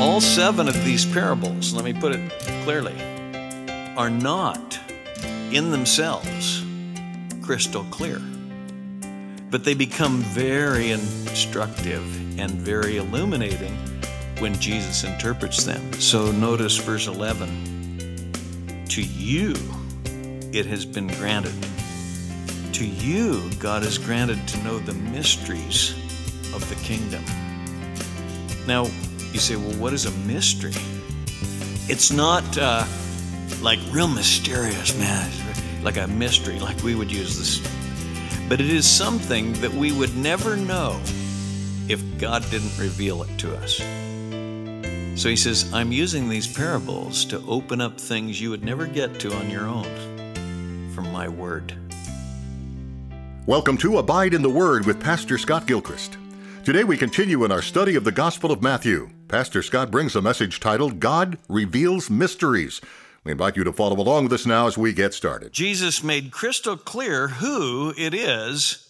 All seven of these parables, let me put it clearly, are not in themselves crystal clear. But they become very instructive and very illuminating when Jesus interprets them. So notice verse 11 To you it has been granted. To you, God has granted to know the mysteries of the kingdom. Now, you say, well, what is a mystery? It's not uh, like real mysterious, man, like a mystery, like we would use this. But it is something that we would never know if God didn't reveal it to us. So he says, I'm using these parables to open up things you would never get to on your own from my word. Welcome to Abide in the Word with Pastor Scott Gilchrist. Today we continue in our study of the Gospel of Matthew. Pastor Scott brings a message titled God Reveals Mysteries. We invite you to follow along with us now as we get started. Jesus made crystal clear who it is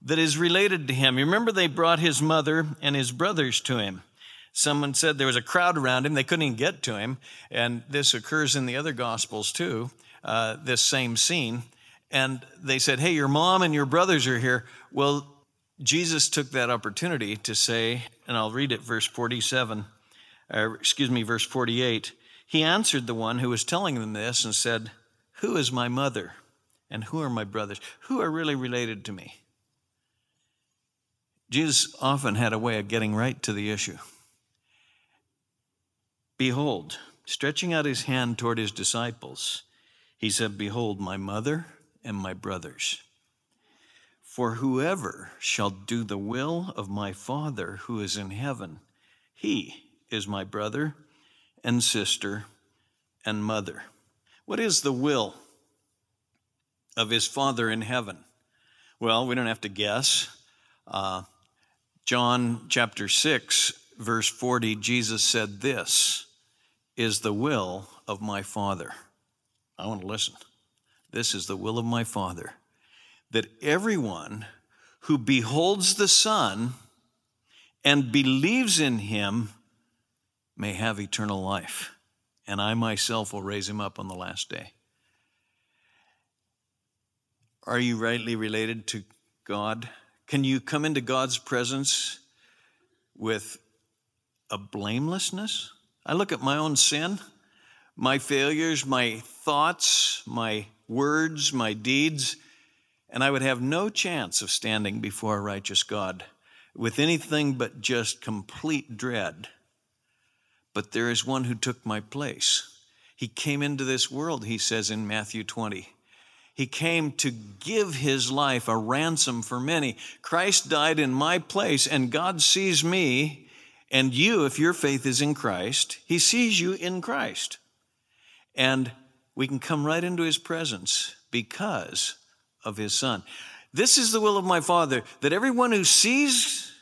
that is related to him. You remember they brought his mother and his brothers to him. Someone said there was a crowd around him, they couldn't even get to him. And this occurs in the other Gospels too, uh, this same scene. And they said, Hey, your mom and your brothers are here. Well, Jesus took that opportunity to say, and I'll read it, verse 47, or excuse me, verse 48. He answered the one who was telling them this and said, Who is my mother? And who are my brothers? Who are really related to me? Jesus often had a way of getting right to the issue. Behold, stretching out his hand toward his disciples, he said, Behold, my mother and my brothers. For whoever shall do the will of my Father who is in heaven, he is my brother and sister and mother. What is the will of his Father in heaven? Well, we don't have to guess. Uh, John chapter 6, verse 40, Jesus said, This is the will of my Father. I want to listen. This is the will of my Father that everyone who beholds the Son and believes in him may have eternal life, and I myself will raise him up on the last day. Are you rightly related to God? Can you come into God's presence with a blamelessness? I look at my own sin, my failures, my thoughts, my words, my deeds, and I would have no chance of standing before a righteous God with anything but just complete dread. But there is one who took my place. He came into this world, he says in Matthew 20. He came to give his life a ransom for many. Christ died in my place, and God sees me and you, if your faith is in Christ, he sees you in Christ. And we can come right into his presence because of his son. This is the will of my Father, that everyone who sees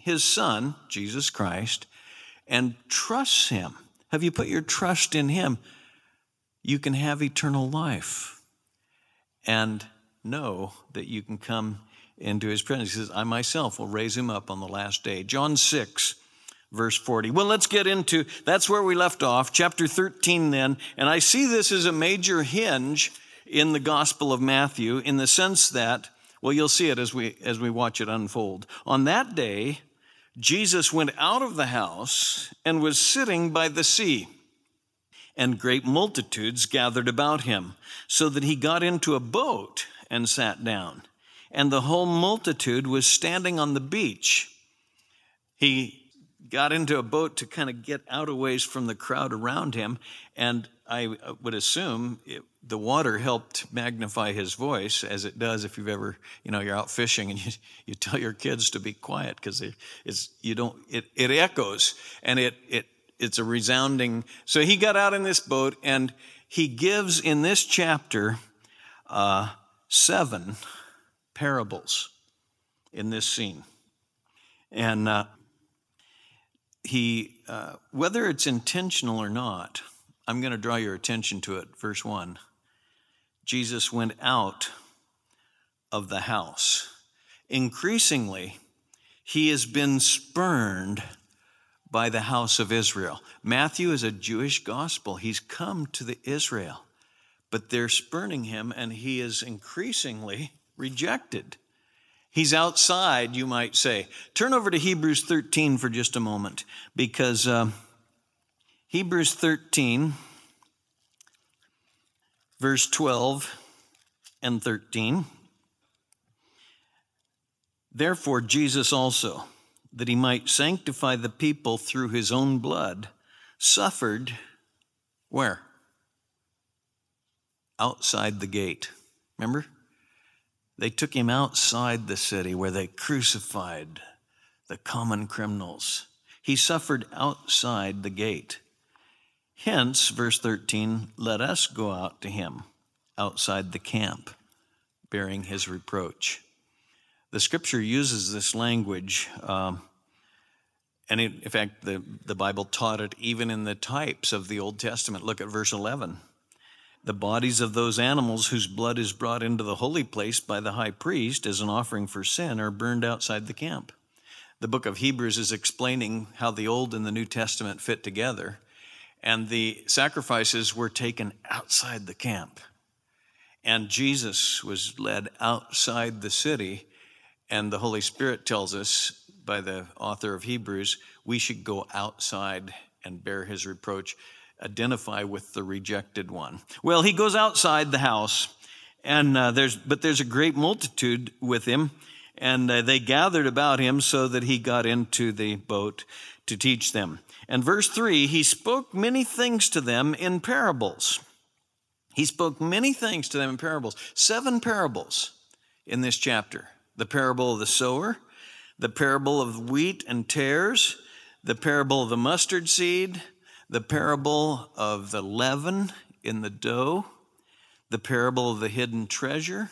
his son, Jesus Christ, and trusts him, have you put your trust in him? You can have eternal life and know that you can come into his presence. He says, I myself will raise him up on the last day. John 6, verse 40. Well, let's get into that's where we left off, chapter 13 then. And I see this as a major hinge in the Gospel of Matthew in the sense that, well, you'll see it as we, as we watch it unfold. On that day, Jesus went out of the house and was sitting by the sea, and great multitudes gathered about him, so that he got into a boat and sat down. And the whole multitude was standing on the beach. He got into a boat to kind of get out of ways from the crowd around him. And I would assume it, the water helped magnify his voice, as it does if you've ever, you know, you're out fishing and you, you tell your kids to be quiet because it's you don't it, it echoes and it it it's a resounding. So he got out in this boat and he gives in this chapter uh, seven parables in this scene, and uh, he, uh, whether it's intentional or not, I'm going to draw your attention to it. Verse 1 Jesus went out of the house. Increasingly, he has been spurned by the house of Israel. Matthew is a Jewish gospel. He's come to the Israel, but they're spurning him and he is increasingly rejected. He's outside, you might say. Turn over to Hebrews 13 for just a moment because uh, Hebrews 13, verse 12 and 13. Therefore, Jesus also, that he might sanctify the people through his own blood, suffered where? Outside the gate. Remember? They took him outside the city where they crucified the common criminals. He suffered outside the gate. Hence, verse 13, let us go out to him outside the camp, bearing his reproach. The scripture uses this language, um, and in fact, the, the Bible taught it even in the types of the Old Testament. Look at verse 11. The bodies of those animals whose blood is brought into the holy place by the high priest as an offering for sin are burned outside the camp. The book of Hebrews is explaining how the Old and the New Testament fit together, and the sacrifices were taken outside the camp. And Jesus was led outside the city and the Holy Spirit tells us by the author of Hebrews, we should go outside and bear his reproach, identify with the rejected one. Well, he goes outside the house, and uh, there's but there's a great multitude with him, and uh, they gathered about him so that he got into the boat to teach them. And verse 3, he spoke many things to them in parables. He spoke many things to them in parables, seven parables in this chapter the parable of the sower, the parable of wheat and tares, the parable of the mustard seed, the parable of the leaven in the dough, the parable of the hidden treasure,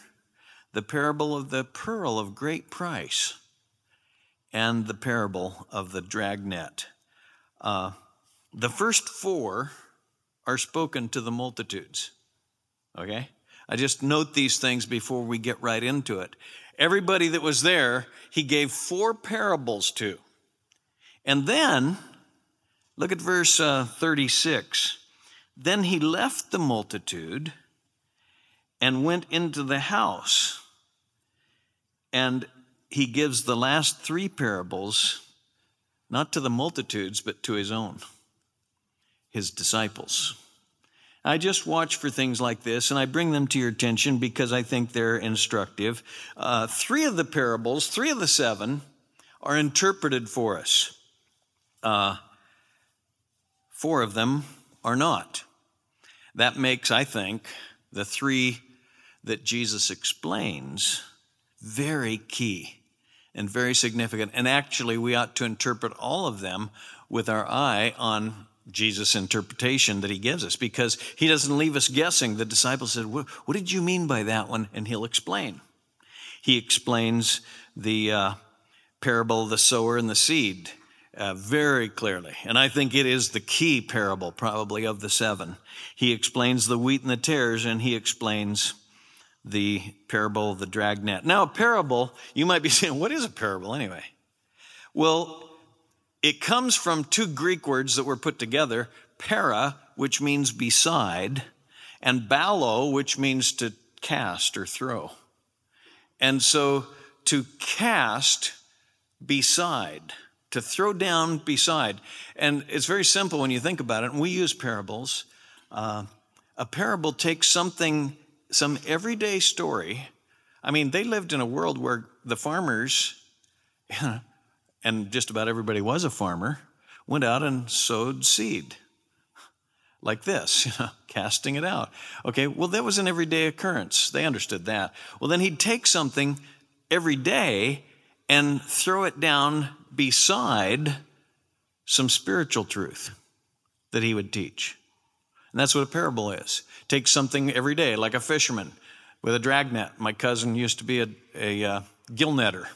the parable of the pearl of great price, and the parable of the dragnet. Uh, the first four are spoken to the multitudes. Okay? I just note these things before we get right into it everybody that was there, he gave four parables to. And then, look at verse uh, 36. Then he left the multitude and went into the house. And he gives the last three parables not to the multitudes, but to his own, his disciples. I just watch for things like this and I bring them to your attention because I think they're instructive. Uh, three of the parables, three of the seven, are interpreted for us. Uh, four of them are not. That makes, I think, the three that Jesus explains very key and very significant. And actually, we ought to interpret all of them with our eye on Jesus' interpretation that he gives us because he doesn't leave us guessing. The disciples said, What, did you mean by that one? And he'll explain. He explains the uh, parable of the sower and the seed uh, very clearly. And I think it is the key parable, probably, of the seven. He explains the wheat and the tares, and he explains the parable of the dragnet. Now, a parable, you might be saying, What is a parable anyway? Well, it comes from two Greek words that were put together para, which means beside, and ballo, which means to cast or throw. And so to cast beside, to throw down beside. And it's very simple when you think about it. And we use parables. Uh, a parable takes something, some everyday story. I mean, they lived in a world where the farmers, and just about everybody was a farmer, went out and sowed seed like this, you know, casting it out. Okay, well, that was an everyday occurrence. They understood that. Well, then he'd take something every day and throw it down beside some spiritual truth that he would teach. And that's what a parable is. Take something every day, like a fisherman with a dragnet. My cousin used to be a, a uh, gill netter.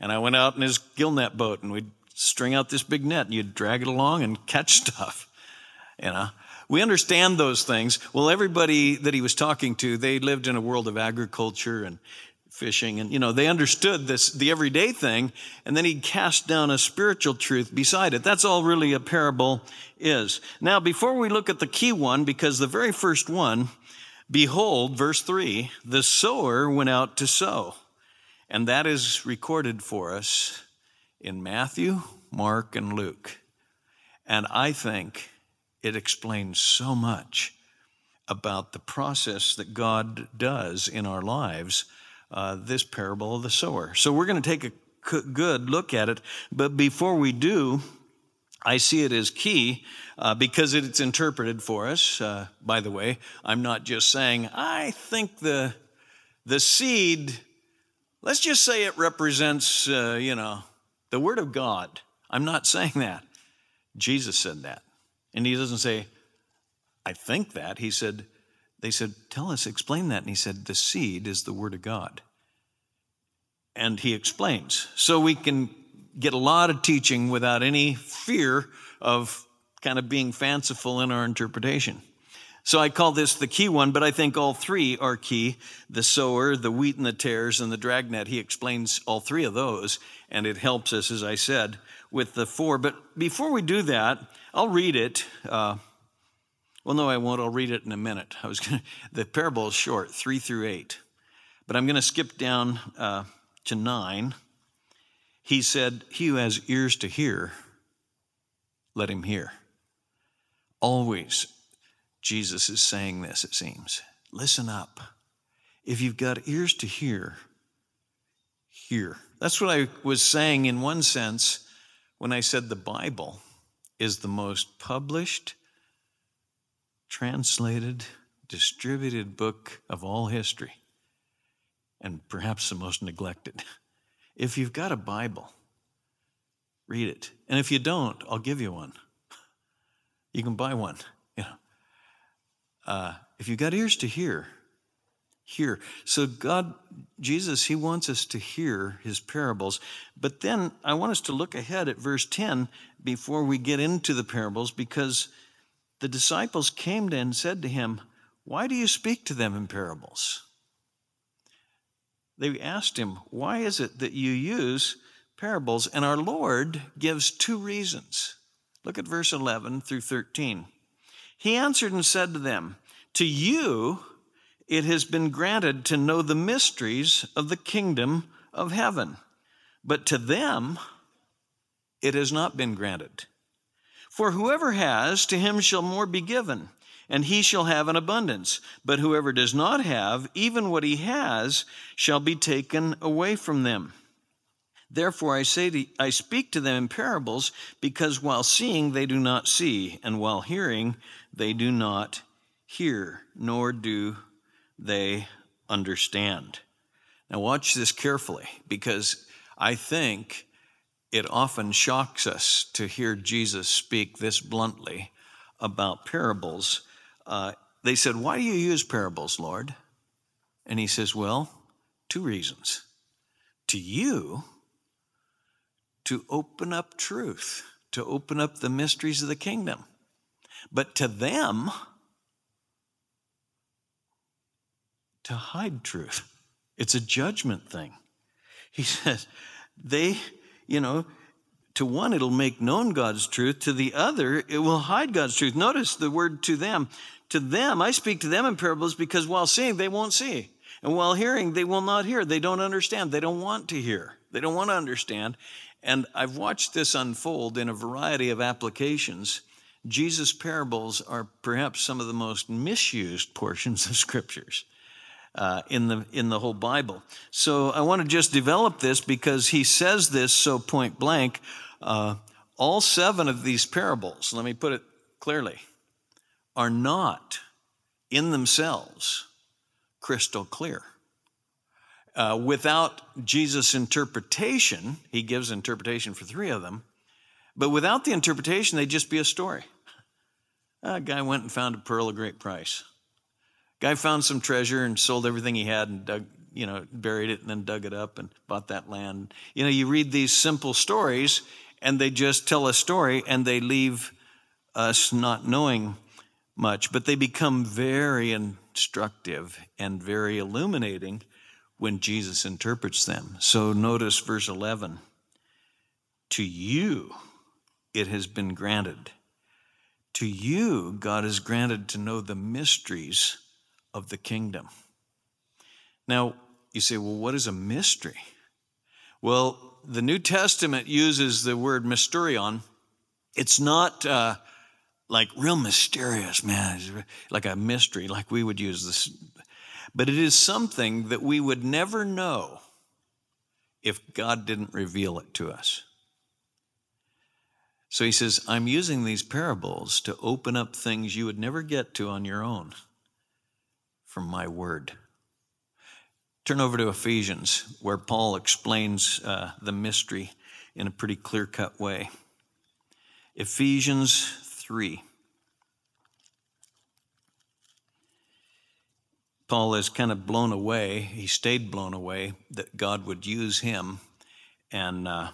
And I went out in his gill net boat and we'd string out this big net and you'd drag it along and catch stuff. You know, we understand those things. Well, everybody that he was talking to, they lived in a world of agriculture and fishing and you know they understood this the everyday thing and then he cast down a spiritual truth beside it. That's all really a parable is. Now before we look at the key one because the very first one behold verse 3 the sower went out to sow. And that is recorded for us in Matthew Mark and Luke. And I think it explains so much about the process that God does in our lives uh, this parable of the sower. So we're going to take a good look at it. But before we do, I see it as key uh, because it's interpreted for us. Uh, by the way, I'm not just saying, I think the, the seed, let's just say it represents, uh, you know, the Word of God. I'm not saying that. Jesus said that. And he doesn't say, I think that. He said, they said, Tell us, explain that. And he said, The seed is the Word of God. And he explains. So we can get a lot of teaching without any fear of kind of being fanciful in our interpretation. So I call this the key one, but I think all three are key the sower, the wheat and the tares, and the dragnet. He explains all three of those, and it helps us, as I said, with the four. But before we do that, I'll read it. Uh, well, no, I won't. I'll read it in a minute. I was gonna, the parable is short, three through eight, but I'm going to skip down uh, to nine. He said, "He who has ears to hear, let him hear." Always, Jesus is saying this. It seems. Listen up. If you've got ears to hear, hear. That's what I was saying in one sense when I said the Bible is the most published translated, distributed book of all history, and perhaps the most neglected. If you've got a Bible, read it. And if you don't, I'll give you one. You can buy one. You know, uh, if you've got ears to hear, hear. So God, Jesus, He wants us to hear His parables. But then I want us to look ahead at verse 10 before we get into the parables because the disciples came to and said to him, Why do you speak to them in parables? They asked him, Why is it that you use parables? And our Lord gives two reasons. Look at verse 11 through 13. He answered and said to them, To you it has been granted to know the mysteries of the kingdom of heaven, but to them it has not been granted. For whoever has, to him shall more be given, and he shall have an abundance. But whoever does not have, even what he has, shall be taken away from them. Therefore I say to, I speak to them in parables, because while seeing they do not see, and while hearing they do not hear, nor do they understand. Now watch this carefully, because I think it often shocks us to hear Jesus speak this bluntly about parables. Uh, they said, Why do you use parables, Lord? And he says, Well, two reasons. To you, to open up truth, to open up the mysteries of the kingdom. But to them, to hide truth. It's a judgment thing. He says, they you know, to one, it'll make known God's truth. To the other, it will hide God's truth. Notice the word to them. To them, I speak to them in parables because while seeing, they won't see. And while hearing, they will not hear. They don't understand. They don't want to hear. They don't want to understand. And I've watched this unfold in a variety of applications. Jesus' parables are perhaps some of the most misused portions of scriptures uh, in the in the whole Bible. So I want to just develop this because he says this so point blank. Uh, all seven of these parables, let me put it clearly, are not in themselves crystal clear. Uh, without Jesus' interpretation, he gives interpretation for three of them, but without the interpretation, they'd just be a story. A guy went and found a pearl of great price. Guy found some treasure and sold everything he had and dug, you know, buried it and then dug it up and bought that land. You know, you read these simple stories and they just tell a story and they leave us not knowing much, but they become very instructive and very illuminating when Jesus interprets them. So notice verse 11 To you it has been granted. To you, God has granted to know the mysteries of the kingdom. Now, you say, well, what is a mystery? Well, the New Testament uses the word mysterion. It's not uh, like real mysterious, man, like a mystery, like we would use this. But it is something that we would never know if God didn't reveal it to us. So he says, I'm using these parables to open up things you would never get to on your own from my word. Turn over to Ephesians, where Paul explains uh, the mystery in a pretty clear cut way. Ephesians 3. Paul is kind of blown away. He stayed blown away that God would use him. And uh,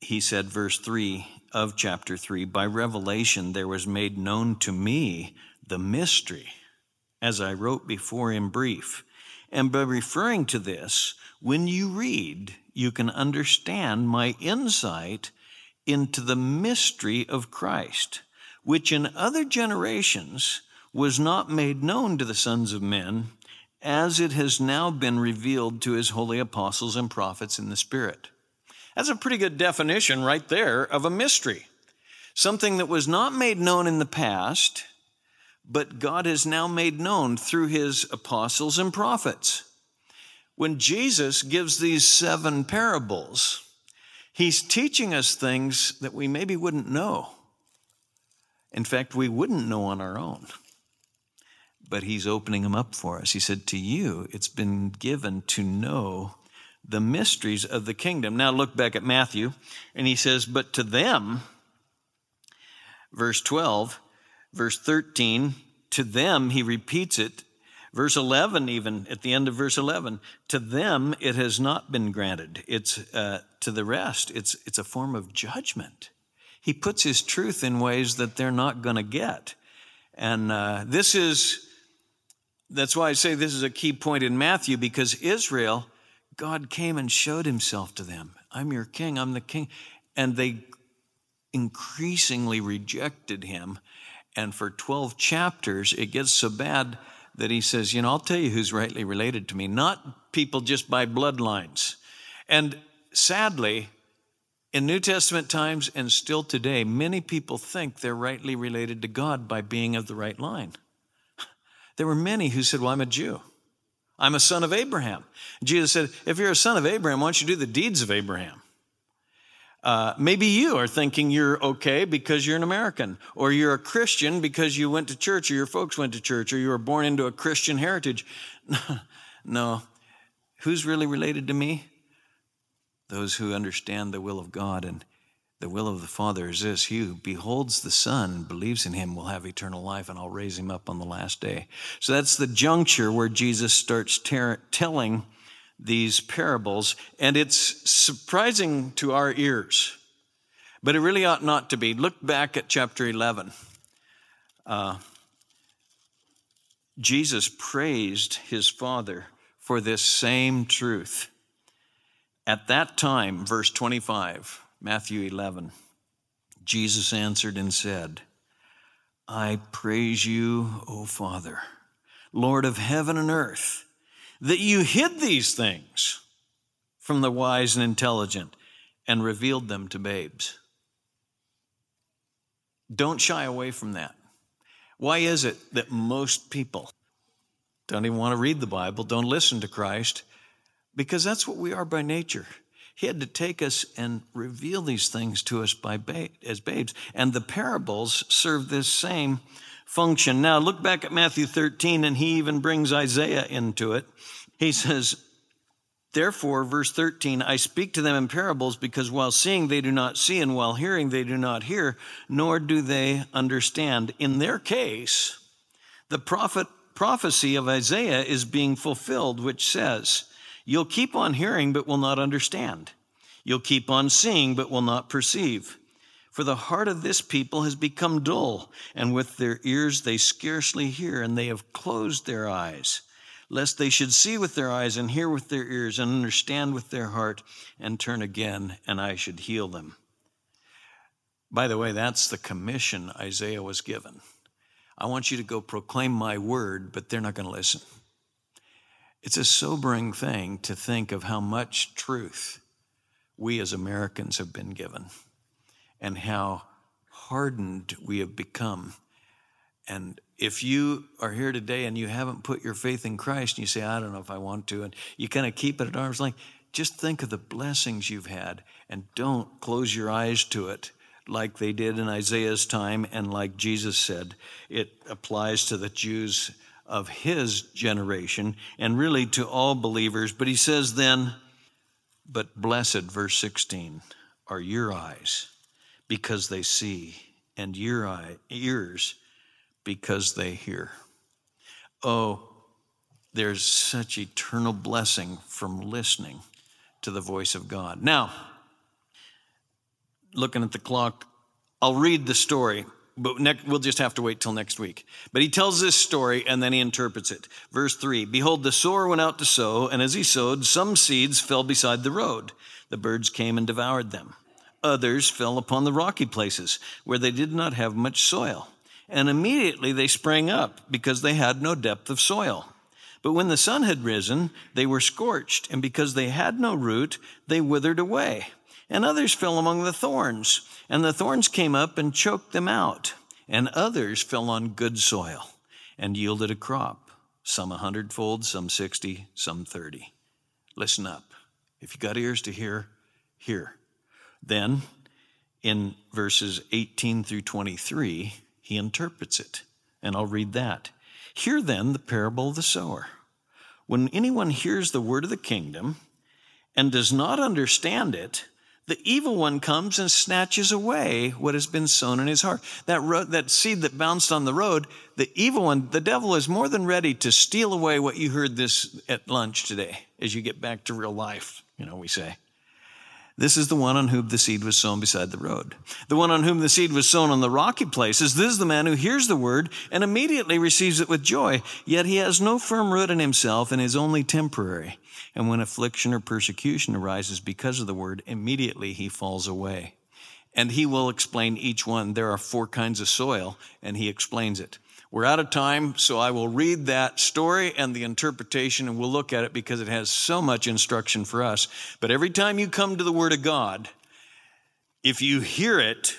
he said, verse 3 of chapter 3 By revelation there was made known to me the mystery as I wrote before in brief. And by referring to this, when you read, you can understand my insight into the mystery of Christ, which in other generations was not made known to the sons of men, as it has now been revealed to his holy apostles and prophets in the Spirit. That's a pretty good definition right there of a mystery. Something that was not made known in the past but God has now made known through his apostles and prophets. When Jesus gives these seven parables, he's teaching us things that we maybe wouldn't know. In fact, we wouldn't know on our own. But he's opening them up for us. He said, To you, it's been given to know the mysteries of the kingdom. Now look back at Matthew, and he says, But to them, verse 12, verse 13, to them, he repeats it. Verse 11, even at the end of verse 11, to them it has not been granted. It's uh, to the rest, it's, it's a form of judgment. He puts his truth in ways that they're not going to get. And uh, this is, that's why I say this is a key point in Matthew because Israel, God came and showed himself to them. I'm your king, I'm the king. And they increasingly rejected him and for 12 chapters, it gets so bad that he says, You know, I'll tell you who's rightly related to me, not people just by bloodlines. And sadly, in New Testament times and still today, many people think they're rightly related to God by being of the right line. There were many who said, Well, I'm a Jew. I'm a son of Abraham. Jesus said, If you're a son of Abraham, why don't you do the deeds of Abraham? Uh, maybe you are thinking you're okay because you're an American, or you're a Christian because you went to church, or your folks went to church, or you were born into a Christian heritage. no. Who's really related to me? Those who understand the will of God and the will of the Father is this He who beholds the Son believes in him will have eternal life, and I'll raise him up on the last day. So that's the juncture where Jesus starts ter- telling these parables, and it's surprising to our ears, but it really ought not to be. Look back at chapter 11. Uh, Jesus praised his Father for this same truth. At that time, verse 25, Matthew 11, Jesus answered and said, I praise you, O Father, Lord of heaven and earth that you hid these things from the wise and intelligent and revealed them to babes. Don't shy away from that. Why is it that most people don't even want to read the Bible, don't listen to Christ? Because that's what we are by nature. He had to take us and reveal these things to us by ba- as babes. And the parables serve this same function. Now, look back at Matthew 13, and he even brings Isaiah into it. He says, Therefore, verse 13, I speak to them in parables because while seeing they do not see, and while hearing they do not hear, nor do they understand. In their case, the prophet prophecy of Isaiah is being fulfilled, which says, You'll keep on hearing, but will not understand. You'll keep on seeing, but will not perceive. For the heart of this people has become dull, and with their ears they scarcely hear, and they have closed their eyes, lest they should see with their eyes and hear with their ears and understand with their heart and turn again, and I should heal them. By the way, that's the commission Isaiah was given. I want you to go proclaim my word, but they're not going to listen. It's a sobering thing to think of how much truth we as Americans have been given and how hardened we have become. And if you are here today and you haven't put your faith in Christ and you say, I don't know if I want to, and you kind of keep it at arm's length, just think of the blessings you've had and don't close your eyes to it like they did in Isaiah's time and like Jesus said. It applies to the Jews of his generation and really to all believers. But he says then, but blessed, verse 16, are your eyes because they see, and your eye, ears because they hear. Oh, there's such eternal blessing from listening to the voice of God. Now, looking at the clock. I'll read the story, but we'll just have to wait till next week. But he tells this story and then he interprets it. Verse 3 Behold, the sower went out to sow, and as he sowed, some seeds fell beside the road. The birds came and devoured them. Others fell upon the rocky places where they did not have much soil. And immediately they sprang up because they had no depth of soil. But when the sun had risen, they were scorched, and because they had no root, they withered away and others fell among the thorns, and the thorns came up and choked them out. And others fell on good soil and yielded a crop, some a hundredfold, some sixty, some thirty. Listen up. If you got ears to hear, hear. Then, in verses 18 through 23, he interprets it, and I'll read that. Hear then the parable of the sower. When anyone hears the word of the kingdom and does not understand it, the evil one comes and snatches away what has been sown in his heart. That, that seed that bounced on the road, the evil one, the devil is more than ready to steal away what you heard this at lunch today as you get back to real life, you know, we say. This is the one on whom the seed was sown beside the road. The one on whom the seed was sown on the rocky places, this is the man who hears the word and immediately receives it with joy, yet he has no firm root in himself and is only temporary. And when affliction or persecution arises because of the word, immediately he falls away. And he will explain each one. There are four kinds of soil, and he explains it. We're out of time, so I will read that story and the interpretation, and we'll look at it because it has so much instruction for us. But every time you come to the Word of God, if you hear it,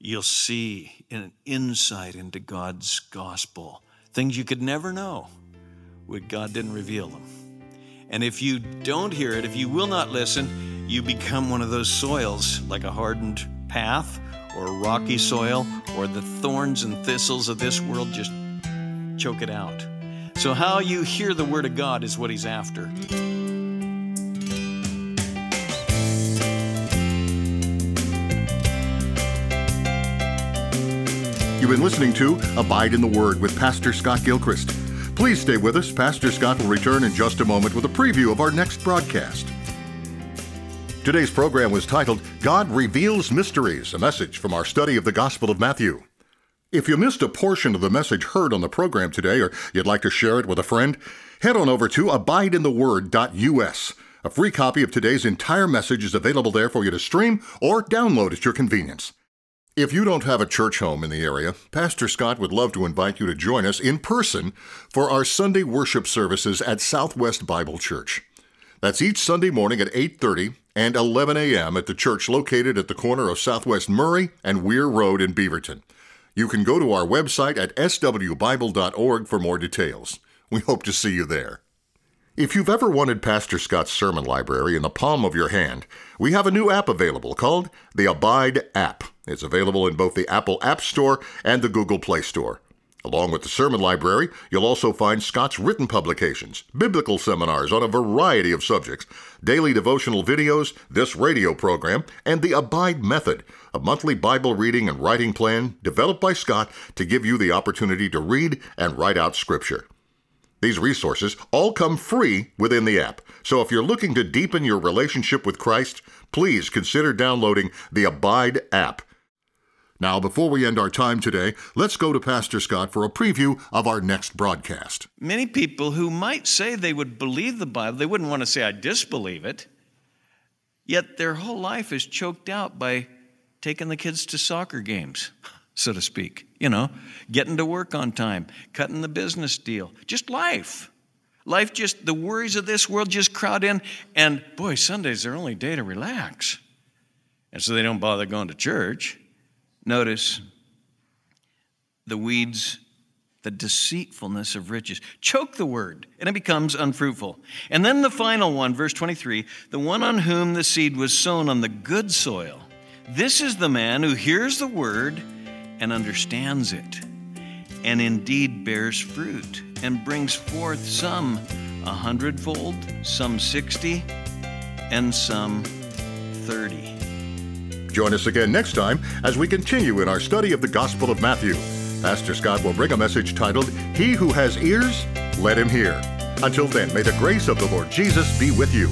you'll see an insight into God's gospel, things you could never know when God didn't reveal them. And if you don't hear it, if you will not listen, you become one of those soils, like a hardened path or rocky soil or the thorns and thistles of this world just choke it out. So, how you hear the Word of God is what He's after. You've been listening to Abide in the Word with Pastor Scott Gilchrist. Please stay with us. Pastor Scott will return in just a moment with a preview of our next broadcast. Today's program was titled God Reveals Mysteries, a message from our study of the Gospel of Matthew. If you missed a portion of the message heard on the program today, or you'd like to share it with a friend, head on over to abideintheword.us. A free copy of today's entire message is available there for you to stream or download at your convenience. If you don't have a church home in the area, Pastor Scott would love to invite you to join us in person for our Sunday worship services at Southwest Bible Church. That's each Sunday morning at 8:30 and 11 a.m. at the church located at the corner of Southwest Murray and Weir Road in Beaverton. You can go to our website at swbible.org for more details. We hope to see you there. If you've ever wanted Pastor Scott's sermon library in the palm of your hand, we have a new app available called the Abide app. It's available in both the Apple App Store and the Google Play Store. Along with the sermon library, you'll also find Scott's written publications, biblical seminars on a variety of subjects, daily devotional videos, this radio program, and the Abide Method, a monthly Bible reading and writing plan developed by Scott to give you the opportunity to read and write out Scripture. These resources all come free within the app, so if you're looking to deepen your relationship with Christ, please consider downloading the Abide app. Now, before we end our time today, let's go to Pastor Scott for a preview of our next broadcast. Many people who might say they would believe the Bible, they wouldn't want to say, I disbelieve it, yet their whole life is choked out by taking the kids to soccer games, so to speak. You know, getting to work on time, cutting the business deal, just life. Life just, the worries of this world just crowd in, and boy, Sunday's their only day to relax. And so they don't bother going to church. Notice the weeds, the deceitfulness of riches. Choke the word, and it becomes unfruitful. And then the final one, verse 23 the one on whom the seed was sown on the good soil. This is the man who hears the word and understands it, and indeed bears fruit and brings forth some a hundredfold, some sixty, and some thirty. Join us again next time as we continue in our study of the Gospel of Matthew. Pastor Scott will bring a message titled, He Who Has Ears, Let Him Hear. Until then, may the grace of the Lord Jesus be with you.